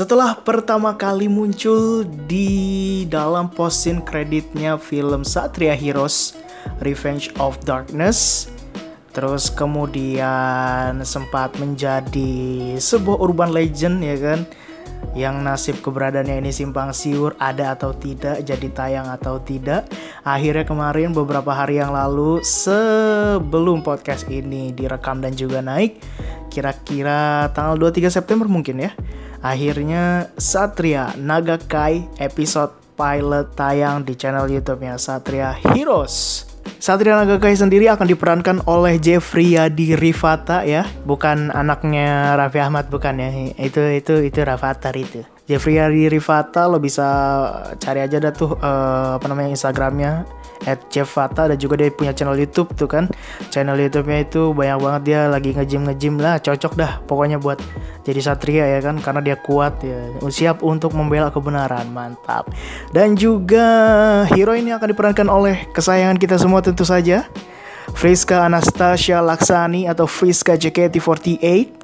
Setelah pertama kali muncul di dalam post kreditnya film Satria Heroes Revenge of Darkness Terus kemudian sempat menjadi sebuah urban legend ya kan Yang nasib keberadaannya ini simpang siur ada atau tidak jadi tayang atau tidak Akhirnya kemarin beberapa hari yang lalu sebelum podcast ini direkam dan juga naik Kira-kira tanggal 23 September mungkin ya Akhirnya Satria Nagakai episode pilot tayang di channel YouTube-nya Satria Heroes. Satria Nagakai sendiri akan diperankan oleh Jeffrey Yadi Rifata ya, bukan anaknya Raffi Ahmad bukan ya. Itu itu itu Rafathar itu. Jeffrey Yadi Rifata lo bisa cari aja dah tuh uh, apa namanya Instagramnya at Jeff Fata dan juga dia punya channel YouTube tuh kan. Channel YouTube-nya itu banyak banget dia lagi ngejim ngejim lah cocok dah pokoknya buat jadi satria ya kan karena dia kuat ya siap untuk membela kebenaran mantap. Dan juga hero ini akan diperankan oleh kesayangan kita semua tentu saja Friska Anastasia Laksani atau Friska JKT48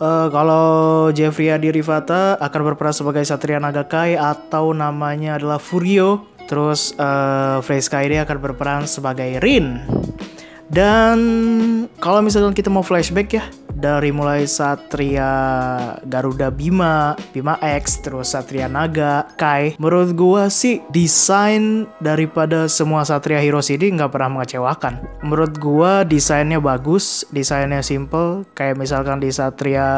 Uh, kalau Jeffrey Adi Rifata akan berperan sebagai Satria Nagakai atau namanya adalah Furio Terus uh, Freska ini akan berperan sebagai Rin. Dan kalau misalkan kita mau flashback ya, dari mulai Satria Garuda Bima, Bima X, terus Satria Naga, Kai. Menurut gua sih desain daripada semua Satria Heroes ini nggak pernah mengecewakan. Menurut gua desainnya bagus, desainnya simple. Kayak misalkan di Satria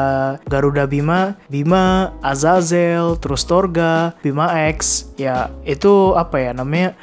Garuda Bima, Bima, Azazel, terus Torga, Bima X, ya itu apa ya namanya?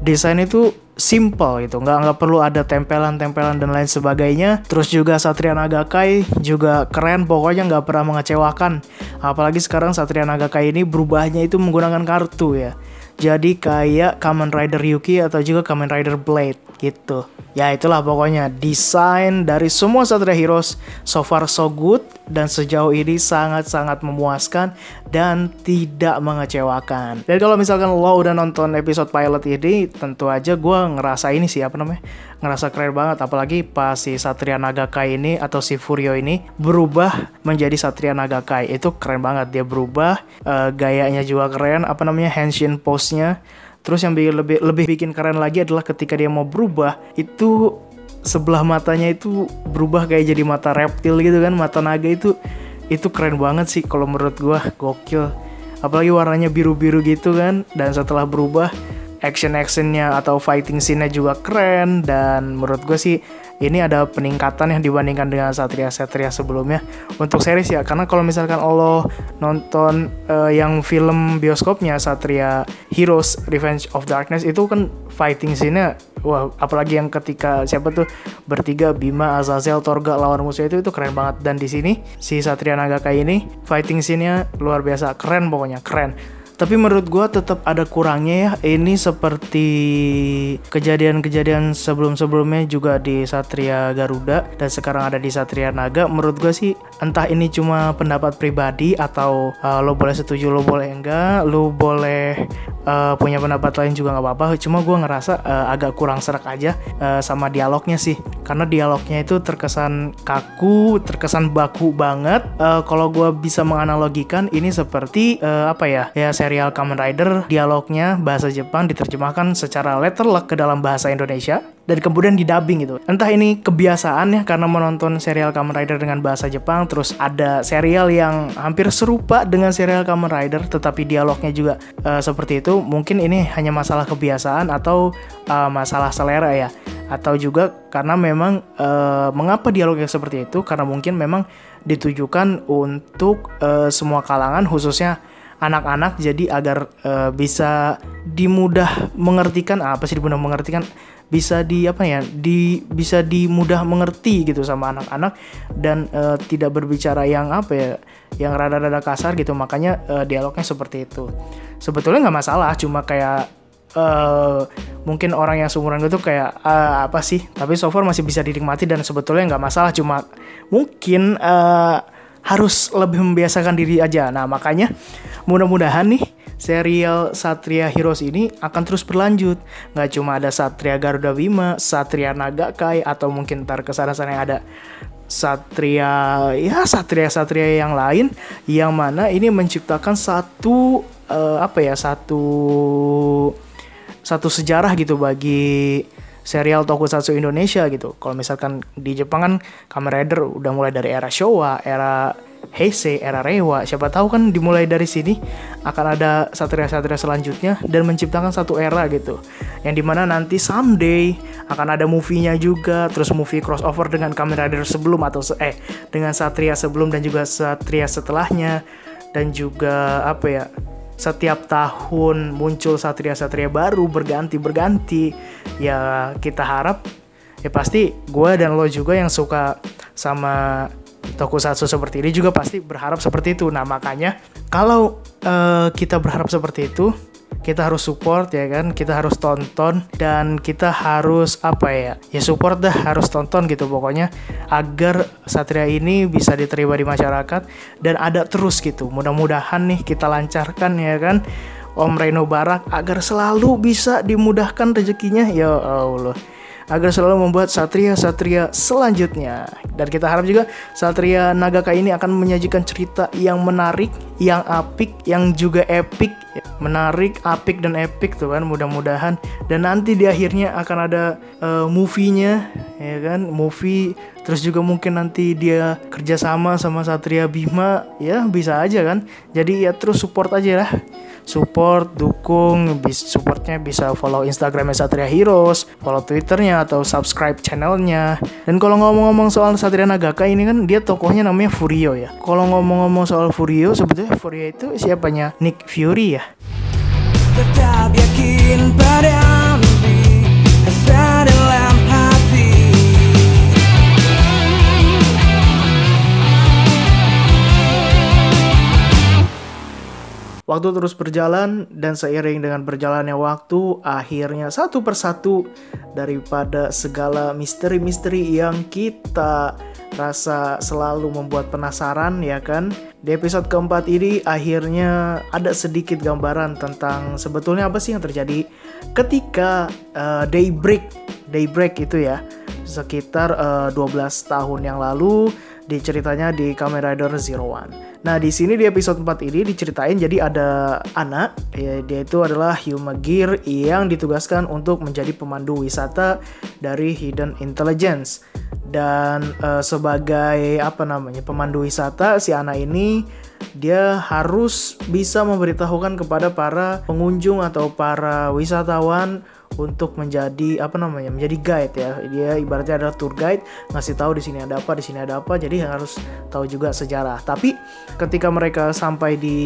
Desain itu simple gitu. Nggak nggak perlu ada tempelan-tempelan dan lain sebagainya. Terus juga Satria Nagakai juga keren pokoknya nggak pernah mengecewakan. Apalagi sekarang Satria Nagakai ini berubahnya itu menggunakan kartu ya. Jadi kayak Kamen Rider Yuki atau juga Kamen Rider Blade gitu. Ya itulah pokoknya desain dari semua Satria Heroes so far so good dan sejauh ini sangat-sangat memuaskan dan tidak mengecewakan. Dan kalau misalkan lo udah nonton episode pilot ini tentu aja gue ngerasa ini sih apa namanya ngerasa keren banget. Apalagi pas si Satria Nagakai ini atau si Furio ini berubah menjadi Satria Nagakai itu keren banget dia berubah uh, gayanya juga keren apa namanya henshin pose-nya. Terus yang lebih lebih bikin keren lagi adalah ketika dia mau berubah itu sebelah matanya itu berubah kayak jadi mata reptil gitu kan, mata naga itu itu keren banget sih kalau menurut gua. Gokil. Apalagi warnanya biru-biru gitu kan. Dan setelah berubah action actionnya atau fighting scene-nya juga keren. Dan menurut gue sih ini ada peningkatan yang dibandingkan dengan Satria-Satria sebelumnya untuk series ya. Karena kalau misalkan lo nonton uh, yang film bioskopnya Satria Heroes Revenge of Darkness itu kan fighting scene-nya wah apalagi yang ketika siapa tuh bertiga Bima, Azazel, Torga lawan musuh itu itu keren banget. Dan di sini si Satria Nagaka ini fighting scene-nya luar biasa. Keren pokoknya keren tapi menurut gue tetap ada kurangnya ya. Ini seperti kejadian-kejadian sebelum-sebelumnya juga di Satria Garuda dan sekarang ada di Satria Naga. Menurut gue sih entah ini cuma pendapat pribadi atau uh, lo boleh setuju, lo boleh enggak, lo boleh uh, punya pendapat lain juga nggak apa-apa. Cuma gue ngerasa uh, agak kurang serak aja uh, sama dialognya sih. Karena dialognya itu terkesan kaku, terkesan baku banget. Uh, Kalau gue bisa menganalogikan ini seperti uh, apa ya? Ya serial Kamen Rider dialognya bahasa Jepang diterjemahkan secara letterlock ke dalam bahasa Indonesia dan kemudian didubbing gitu. Entah ini kebiasaan ya karena menonton serial Kamen Rider dengan bahasa Jepang terus ada serial yang hampir serupa dengan serial Kamen Rider tetapi dialognya juga uh, seperti itu. Mungkin ini hanya masalah kebiasaan atau uh, masalah selera ya atau juga karena memang uh, mengapa dialognya seperti itu karena mungkin memang ditujukan untuk uh, semua kalangan khususnya anak-anak jadi agar uh, bisa dimudah mengertikan apa sih dimudah mengertikan? Bisa di apa ya di bisa dimudah mengerti gitu sama anak-anak dan uh, tidak berbicara yang apa ya yang rada-rada kasar gitu. Makanya uh, dialognya seperti itu. Sebetulnya nggak masalah cuma kayak uh, mungkin orang yang seumuran gue tuh kayak uh, apa sih tapi so masih bisa dinikmati dan sebetulnya nggak masalah. Cuma mungkin uh, harus lebih membiasakan diri aja. Nah, makanya mudah-mudahan nih serial Satria Heroes ini akan terus berlanjut. Nggak cuma ada Satria Garuda Bima, Satria Naga Kai, atau mungkin ntar ke sana-sana yang ada Satria, ya Satria-Satria yang lain, yang mana ini menciptakan satu, uh, apa ya, satu, satu sejarah gitu bagi serial tokusatsu Indonesia gitu. Kalau misalkan di Jepang kan Kamen Rider udah mulai dari era Showa, era Heisei, era Reiwa, siapa tahu kan dimulai dari sini akan ada satria-satria selanjutnya dan menciptakan satu era gitu. Yang di mana nanti someday akan ada movie-nya juga, terus movie crossover dengan Kamen Rider sebelum atau eh dengan satria sebelum dan juga satria setelahnya dan juga apa ya setiap tahun muncul satria-satria baru berganti-berganti ya kita harap ya pasti gue dan lo juga yang suka sama tokusatsu seperti ini juga pasti berharap seperti itu. Nah makanya kalau uh, kita berharap seperti itu, kita harus support ya kan, kita harus tonton dan kita harus apa ya, ya support dah harus tonton gitu pokoknya agar Satria ini bisa diterima di masyarakat dan ada terus gitu. Mudah-mudahan nih kita lancarkan ya kan. Om Reno Barak agar selalu bisa dimudahkan rezekinya ya Allah agar selalu membuat satria-satria selanjutnya. Dan kita harap juga Satria Nagaka ini akan menyajikan cerita yang menarik, yang apik, yang juga epic. Menarik, apik, dan epic tuh kan mudah-mudahan. Dan nanti di akhirnya akan ada uh, movie-nya, ya kan, movie. Terus juga mungkin nanti dia kerjasama sama Satria Bima, ya bisa aja kan. Jadi ya terus support aja lah support, dukung, supportnya bisa follow Instagramnya Satria Heroes, follow Twitternya atau subscribe channelnya. Dan kalau ngomong-ngomong soal Satria Nagaka ini kan dia tokohnya namanya Furio ya. Kalau ngomong-ngomong soal Furio, sebetulnya Furio itu siapanya Nick Fury ya. Tetap Waktu terus berjalan dan seiring dengan berjalannya waktu, akhirnya satu persatu daripada segala misteri-misteri yang kita rasa selalu membuat penasaran ya kan. Di episode keempat ini akhirnya ada sedikit gambaran tentang sebetulnya apa sih yang terjadi ketika uh, Daybreak, Daybreak itu ya, sekitar uh, eh, 12 tahun yang lalu di ceritanya di Kamen Rider Zero One. Nah, di sini di episode 4 ini diceritain jadi ada anak, ya, dia itu adalah Hyuma Gear yang ditugaskan untuk menjadi pemandu wisata dari Hidden Intelligence. Dan uh, sebagai apa namanya pemandu wisata, si anak ini dia harus bisa memberitahukan kepada para pengunjung atau para wisatawan untuk menjadi apa namanya menjadi guide ya. Dia ibaratnya adalah tour guide ngasih tahu di sini ada apa di sini ada apa jadi harus tahu juga sejarah. Tapi ketika mereka sampai di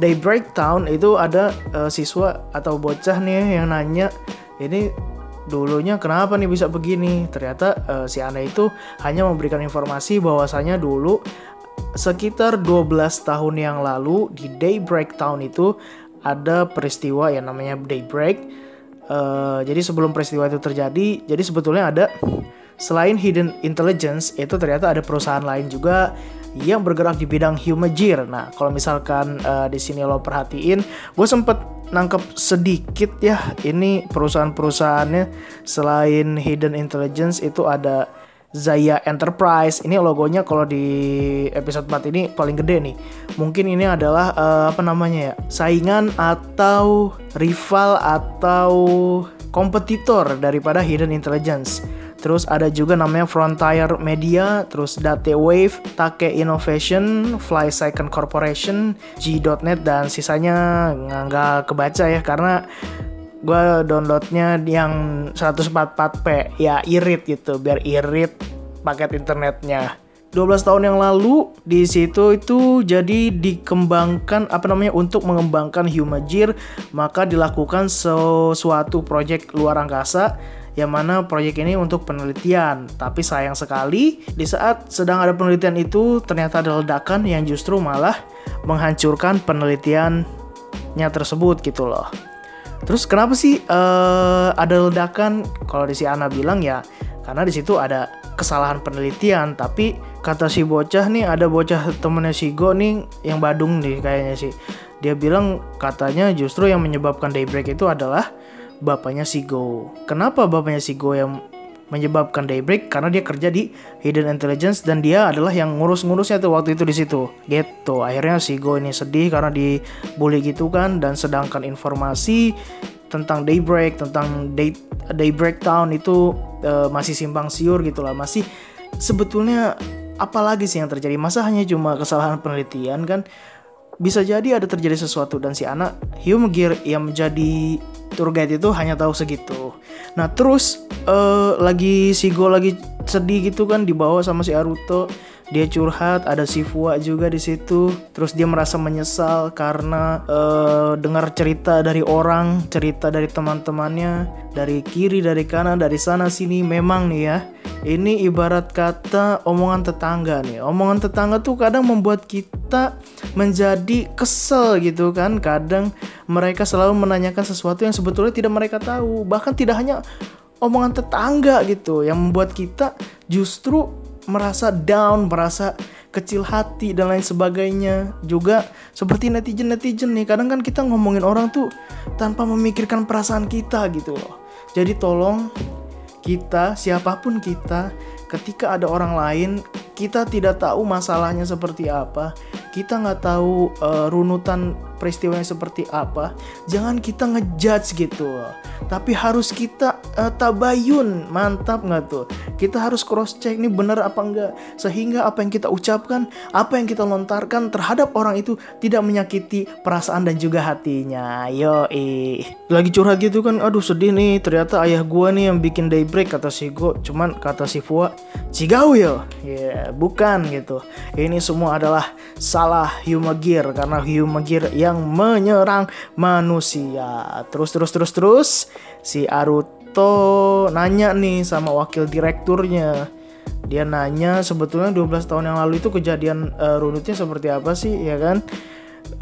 Daybreak Town itu ada uh, siswa atau bocah nih yang nanya ini dulunya kenapa nih bisa begini? Ternyata uh, si Ana itu hanya memberikan informasi bahwasanya dulu sekitar 12 tahun yang lalu di Daybreak Town itu ada peristiwa yang namanya Daybreak Uh, jadi sebelum peristiwa itu terjadi, jadi sebetulnya ada selain Hidden Intelligence itu ternyata ada perusahaan lain juga yang bergerak di bidang Humajir. Nah, kalau misalkan uh, di sini lo perhatiin, gue sempet nangkep sedikit ya ini perusahaan-perusahaannya selain Hidden Intelligence itu ada Zaya Enterprise. Ini logonya kalau di episode 4 ini paling gede nih. Mungkin ini adalah uh, apa namanya ya? Saingan atau rival atau kompetitor daripada Hidden Intelligence. Terus ada juga namanya Frontier Media, terus Date Wave, Take Innovation, Fly Second Corporation, G.net dan sisanya nggak kebaca ya karena gue downloadnya yang 144p ya irit gitu biar irit paket internetnya 12 tahun yang lalu di situ itu jadi dikembangkan apa namanya untuk mengembangkan Humajir maka dilakukan sesuatu proyek luar angkasa yang mana proyek ini untuk penelitian. Tapi sayang sekali di saat sedang ada penelitian itu ternyata ada ledakan yang justru malah menghancurkan penelitiannya tersebut gitu loh. Terus kenapa sih uh, ada ledakan? Kalau di si Ana bilang ya, karena di situ ada kesalahan penelitian tapi kata si bocah nih ada bocah temennya si Go nih yang Badung nih kayaknya sih dia bilang katanya justru yang menyebabkan daybreak itu adalah bapaknya si Go kenapa bapaknya si Go yang menyebabkan daybreak karena dia kerja di hidden intelligence dan dia adalah yang ngurus-ngurusnya tuh waktu itu di situ. Gitu. Akhirnya si Go ini sedih karena dibully gitu kan dan sedangkan informasi tentang daybreak tentang day daybreak town itu uh, masih simpang siur gitu lah. Masih sebetulnya apalagi sih yang terjadi? Masa hanya cuma kesalahan penelitian kan bisa jadi ada terjadi sesuatu dan si anak Hugh McGear yang menjadi tour guide itu hanya tahu segitu. Nah terus uh, lagi si Go lagi sedih gitu kan dibawa sama si Aruto dia curhat ada si Fua juga di situ. Terus dia merasa menyesal karena uh, dengar cerita dari orang cerita dari teman-temannya dari kiri dari kanan dari sana sini. Memang nih ya ini ibarat kata omongan tetangga nih. Omongan tetangga tuh kadang membuat kita menjadi kesel gitu kan. Kadang mereka selalu menanyakan sesuatu yang sebetulnya tidak mereka tahu. Bahkan tidak hanya omongan tetangga gitu yang membuat kita justru merasa down, merasa kecil hati dan lain sebagainya. Juga seperti netizen-netizen nih, kadang kan kita ngomongin orang tuh tanpa memikirkan perasaan kita gitu loh. Jadi tolong kita, siapa pun kita, ketika ada orang lain, kita tidak tahu masalahnya seperti apa, kita nggak tahu uh, runutan peristiwanya seperti apa, jangan kita ngejudge gitu. Tapi harus kita uh, tabayun, mantap nggak tuh? Kita harus cross check nih benar apa enggak, sehingga apa yang kita ucapkan, apa yang kita lontarkan terhadap orang itu tidak menyakiti perasaan dan juga hatinya. Yo, eh, lagi curhat gitu kan, aduh sedih nih. Ternyata ayah gua nih yang bikin daybreak kata si Go, cuman kata si Fua, cigau yo, ya yeah, bukan gitu. Ini semua adalah salah salah Humagir karena Humagir yang menyerang manusia. Terus terus terus terus si Aruto nanya nih sama wakil direkturnya. Dia nanya sebetulnya 12 tahun yang lalu itu kejadian uh, runutnya seperti apa sih ya kan?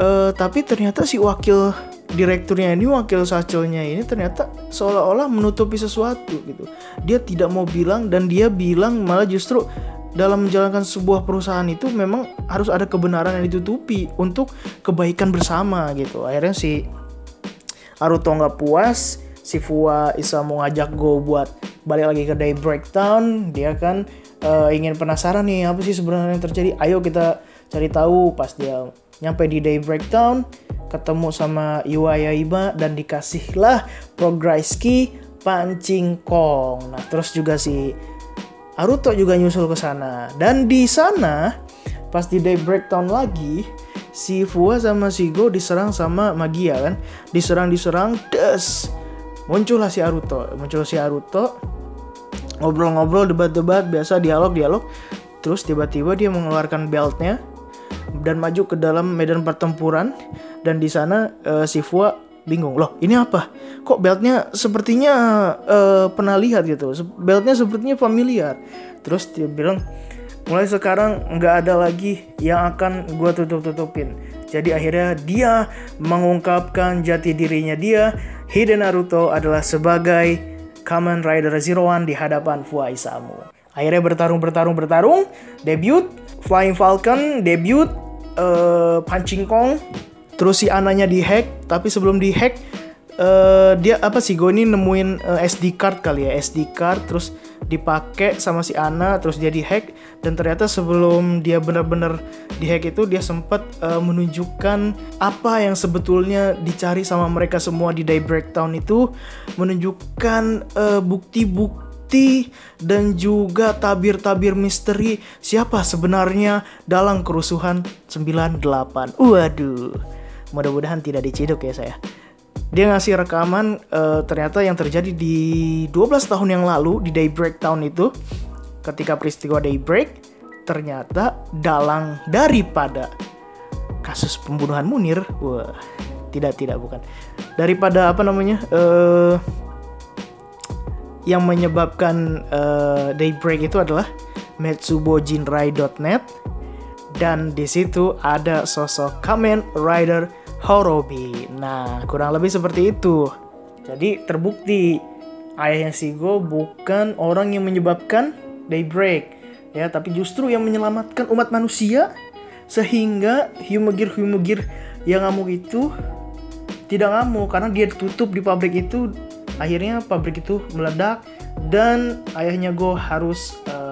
Uh, tapi ternyata si wakil direkturnya ini wakil sacelnya ini ternyata seolah-olah menutupi sesuatu gitu. Dia tidak mau bilang dan dia bilang malah justru dalam menjalankan sebuah perusahaan itu memang harus ada kebenaran yang ditutupi untuk kebaikan bersama gitu. Akhirnya si Aruto nggak puas, si Fua Isa mau ngajak Go buat balik lagi ke Day Breakdown. Dia kan uh, ingin penasaran nih apa sih sebenarnya yang terjadi. Ayo kita cari tahu pas dia nyampe di Day Breakdown ketemu sama Iwa Yaiba dan dikasihlah progress key pancing kong. Nah, terus juga si Aruto juga nyusul ke sana. Dan di sana pas di day breakdown lagi si Fua sama si Go diserang sama Magia kan. Diserang diserang des. Muncullah si Aruto. Muncul si Aruto ngobrol-ngobrol debat-debat biasa dialog-dialog. Terus tiba-tiba dia mengeluarkan beltnya dan maju ke dalam medan pertempuran dan di sana uh, si Fua bingung. Loh ini apa? Kok beltnya sepertinya uh, pernah lihat gitu? Beltnya sepertinya familiar. Terus dia bilang mulai sekarang nggak ada lagi yang akan gue tutup tutupin jadi akhirnya dia mengungkapkan jati dirinya dia Hiden Naruto adalah sebagai Kamen Rider Zero One di hadapan Fua Isamu akhirnya bertarung bertarung bertarung. Debut Flying Falcon debut uh, Punching Kong terus si ananya dihack tapi sebelum dihack uh, dia apa sih gue ini nemuin uh, eh, SD card kali ya SD card terus dipakai sama si Ana terus dia dihack dan ternyata sebelum dia benar-benar dihack itu dia sempat uh, menunjukkan apa yang sebetulnya dicari sama mereka semua di Day Breakdown itu menunjukkan bukti-bukti bukti dan juga tabir-tabir misteri siapa sebenarnya dalam kerusuhan 98. Waduh mudah-mudahan tidak diciduk ya saya. Dia ngasih rekaman uh, ternyata yang terjadi di 12 tahun yang lalu di Daybreak Town itu. Ketika peristiwa Daybreak ternyata dalang daripada kasus pembunuhan Munir. Wah tidak tidak bukan. Daripada apa namanya uh, yang menyebabkan uh, Daybreak itu adalah metsubojinrai.net dan di situ ada sosok Kamen Rider Horobi. Nah, kurang lebih seperti itu. Jadi terbukti ayahnya Shigo bukan orang yang menyebabkan Daybreak ya tapi justru yang menyelamatkan umat manusia sehingga Humegir-Humegir yang ngamuk itu tidak ngamuk karena dia tutup di pabrik itu akhirnya pabrik itu meledak dan ayahnya Go harus uh,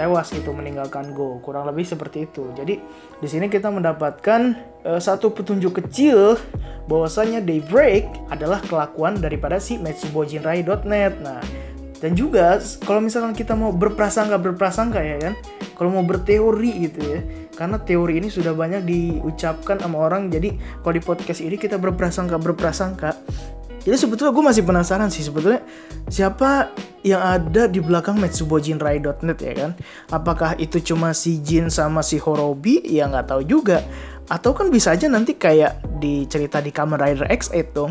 tewas gitu meninggalkan Go. Kurang lebih seperti itu. Jadi di sini kita mendapatkan uh, satu petunjuk kecil bahwasanya Daybreak adalah kelakuan daripada si Metsubojinrai.net nah dan juga kalau misalkan kita mau berprasangka berprasangka ya kan kalau mau berteori gitu ya karena teori ini sudah banyak diucapkan sama orang jadi kalau di podcast ini kita berprasangka berprasangka jadi sebetulnya gue masih penasaran sih sebetulnya siapa yang ada di belakang Metsubojinrai.net ya kan? Apakah itu cuma si Jin sama si Horobi? Ya nggak tahu juga. Atau kan bisa aja nanti kayak di cerita di Kamen Rider X8 dong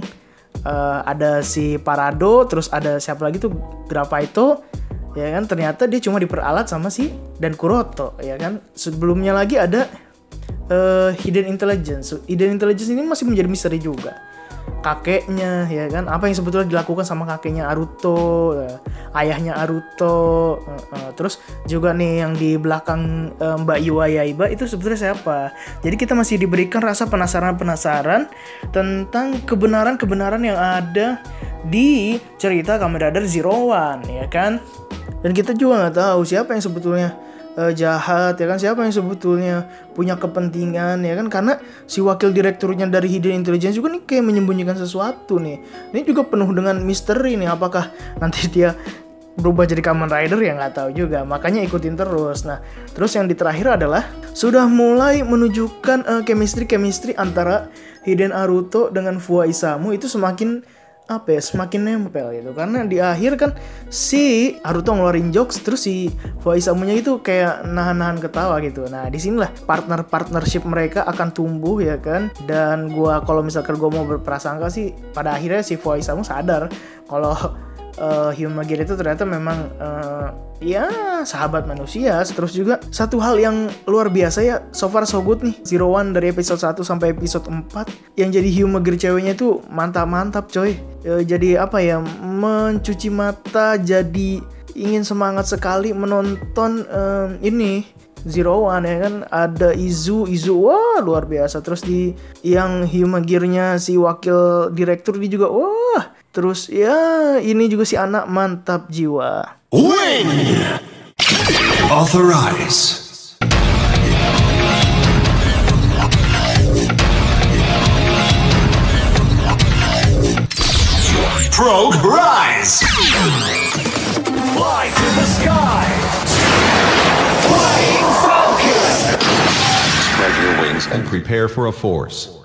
uh, ada si Parado terus ada siapa lagi tuh? Grapaito ya kan? Ternyata dia cuma diperalat sama si dan Kuroto ya kan? Sebelumnya lagi ada uh, Hidden Intelligence. Hidden Intelligence ini masih menjadi misteri juga kakeknya ya kan? Apa yang sebetulnya dilakukan sama kakeknya Aruto ya. ayahnya Aruto uh, uh, terus juga nih yang di belakang uh, Mbak Yua Yaiba itu sebetulnya siapa? Jadi kita masih diberikan rasa penasaran-penasaran tentang kebenaran-kebenaran yang ada di cerita Kamen Rider Zero One ya kan? Dan kita juga nggak tahu siapa yang sebetulnya uh, jahat ya kan? Siapa yang sebetulnya punya kepentingan ya kan? Karena si wakil direkturnya dari Hidden Intelligence juga nih kayak menyembunyikan sesuatu nih. Ini juga penuh dengan misteri nih apakah nanti dia berubah jadi Kamen Rider? Ya nggak tahu juga. Makanya ikutin terus. Nah terus yang di terakhir adalah sudah mulai menunjukkan uh, chemistry chemistry antara Hidden Aruto dengan Fua Isamu itu semakin apa ya semakin nempel gitu. Karena di akhir kan si Aruto ngeluarin jokes terus si Faisamunya itu kayak nahan-nahan ketawa gitu. Nah di sinilah partner partnership mereka akan tumbuh ya kan. Dan gua kalau misalkan gua mau berprasangka sih pada akhirnya si Faisamu sadar kalau uh, Hyumagir itu ternyata memang uh, ya sahabat manusia. Terus juga satu hal yang luar biasa ya so far so good nih. Zero One dari episode 1 sampai episode 4 yang jadi Hyumagir ceweknya itu mantap-mantap coy. Uh, jadi apa ya mencuci mata jadi ingin semangat sekali menonton um, ini Zero One ya kan? Ada Izu Izu wah luar biasa. Terus di yang Hyumagirnya si wakil direktur dia juga wah Terus ya ini juga si anak mantap jiwa. Win! Authorize. Prog Rise! Fly to the sky! Flying Falcon! Spread your wings and prepare for a force.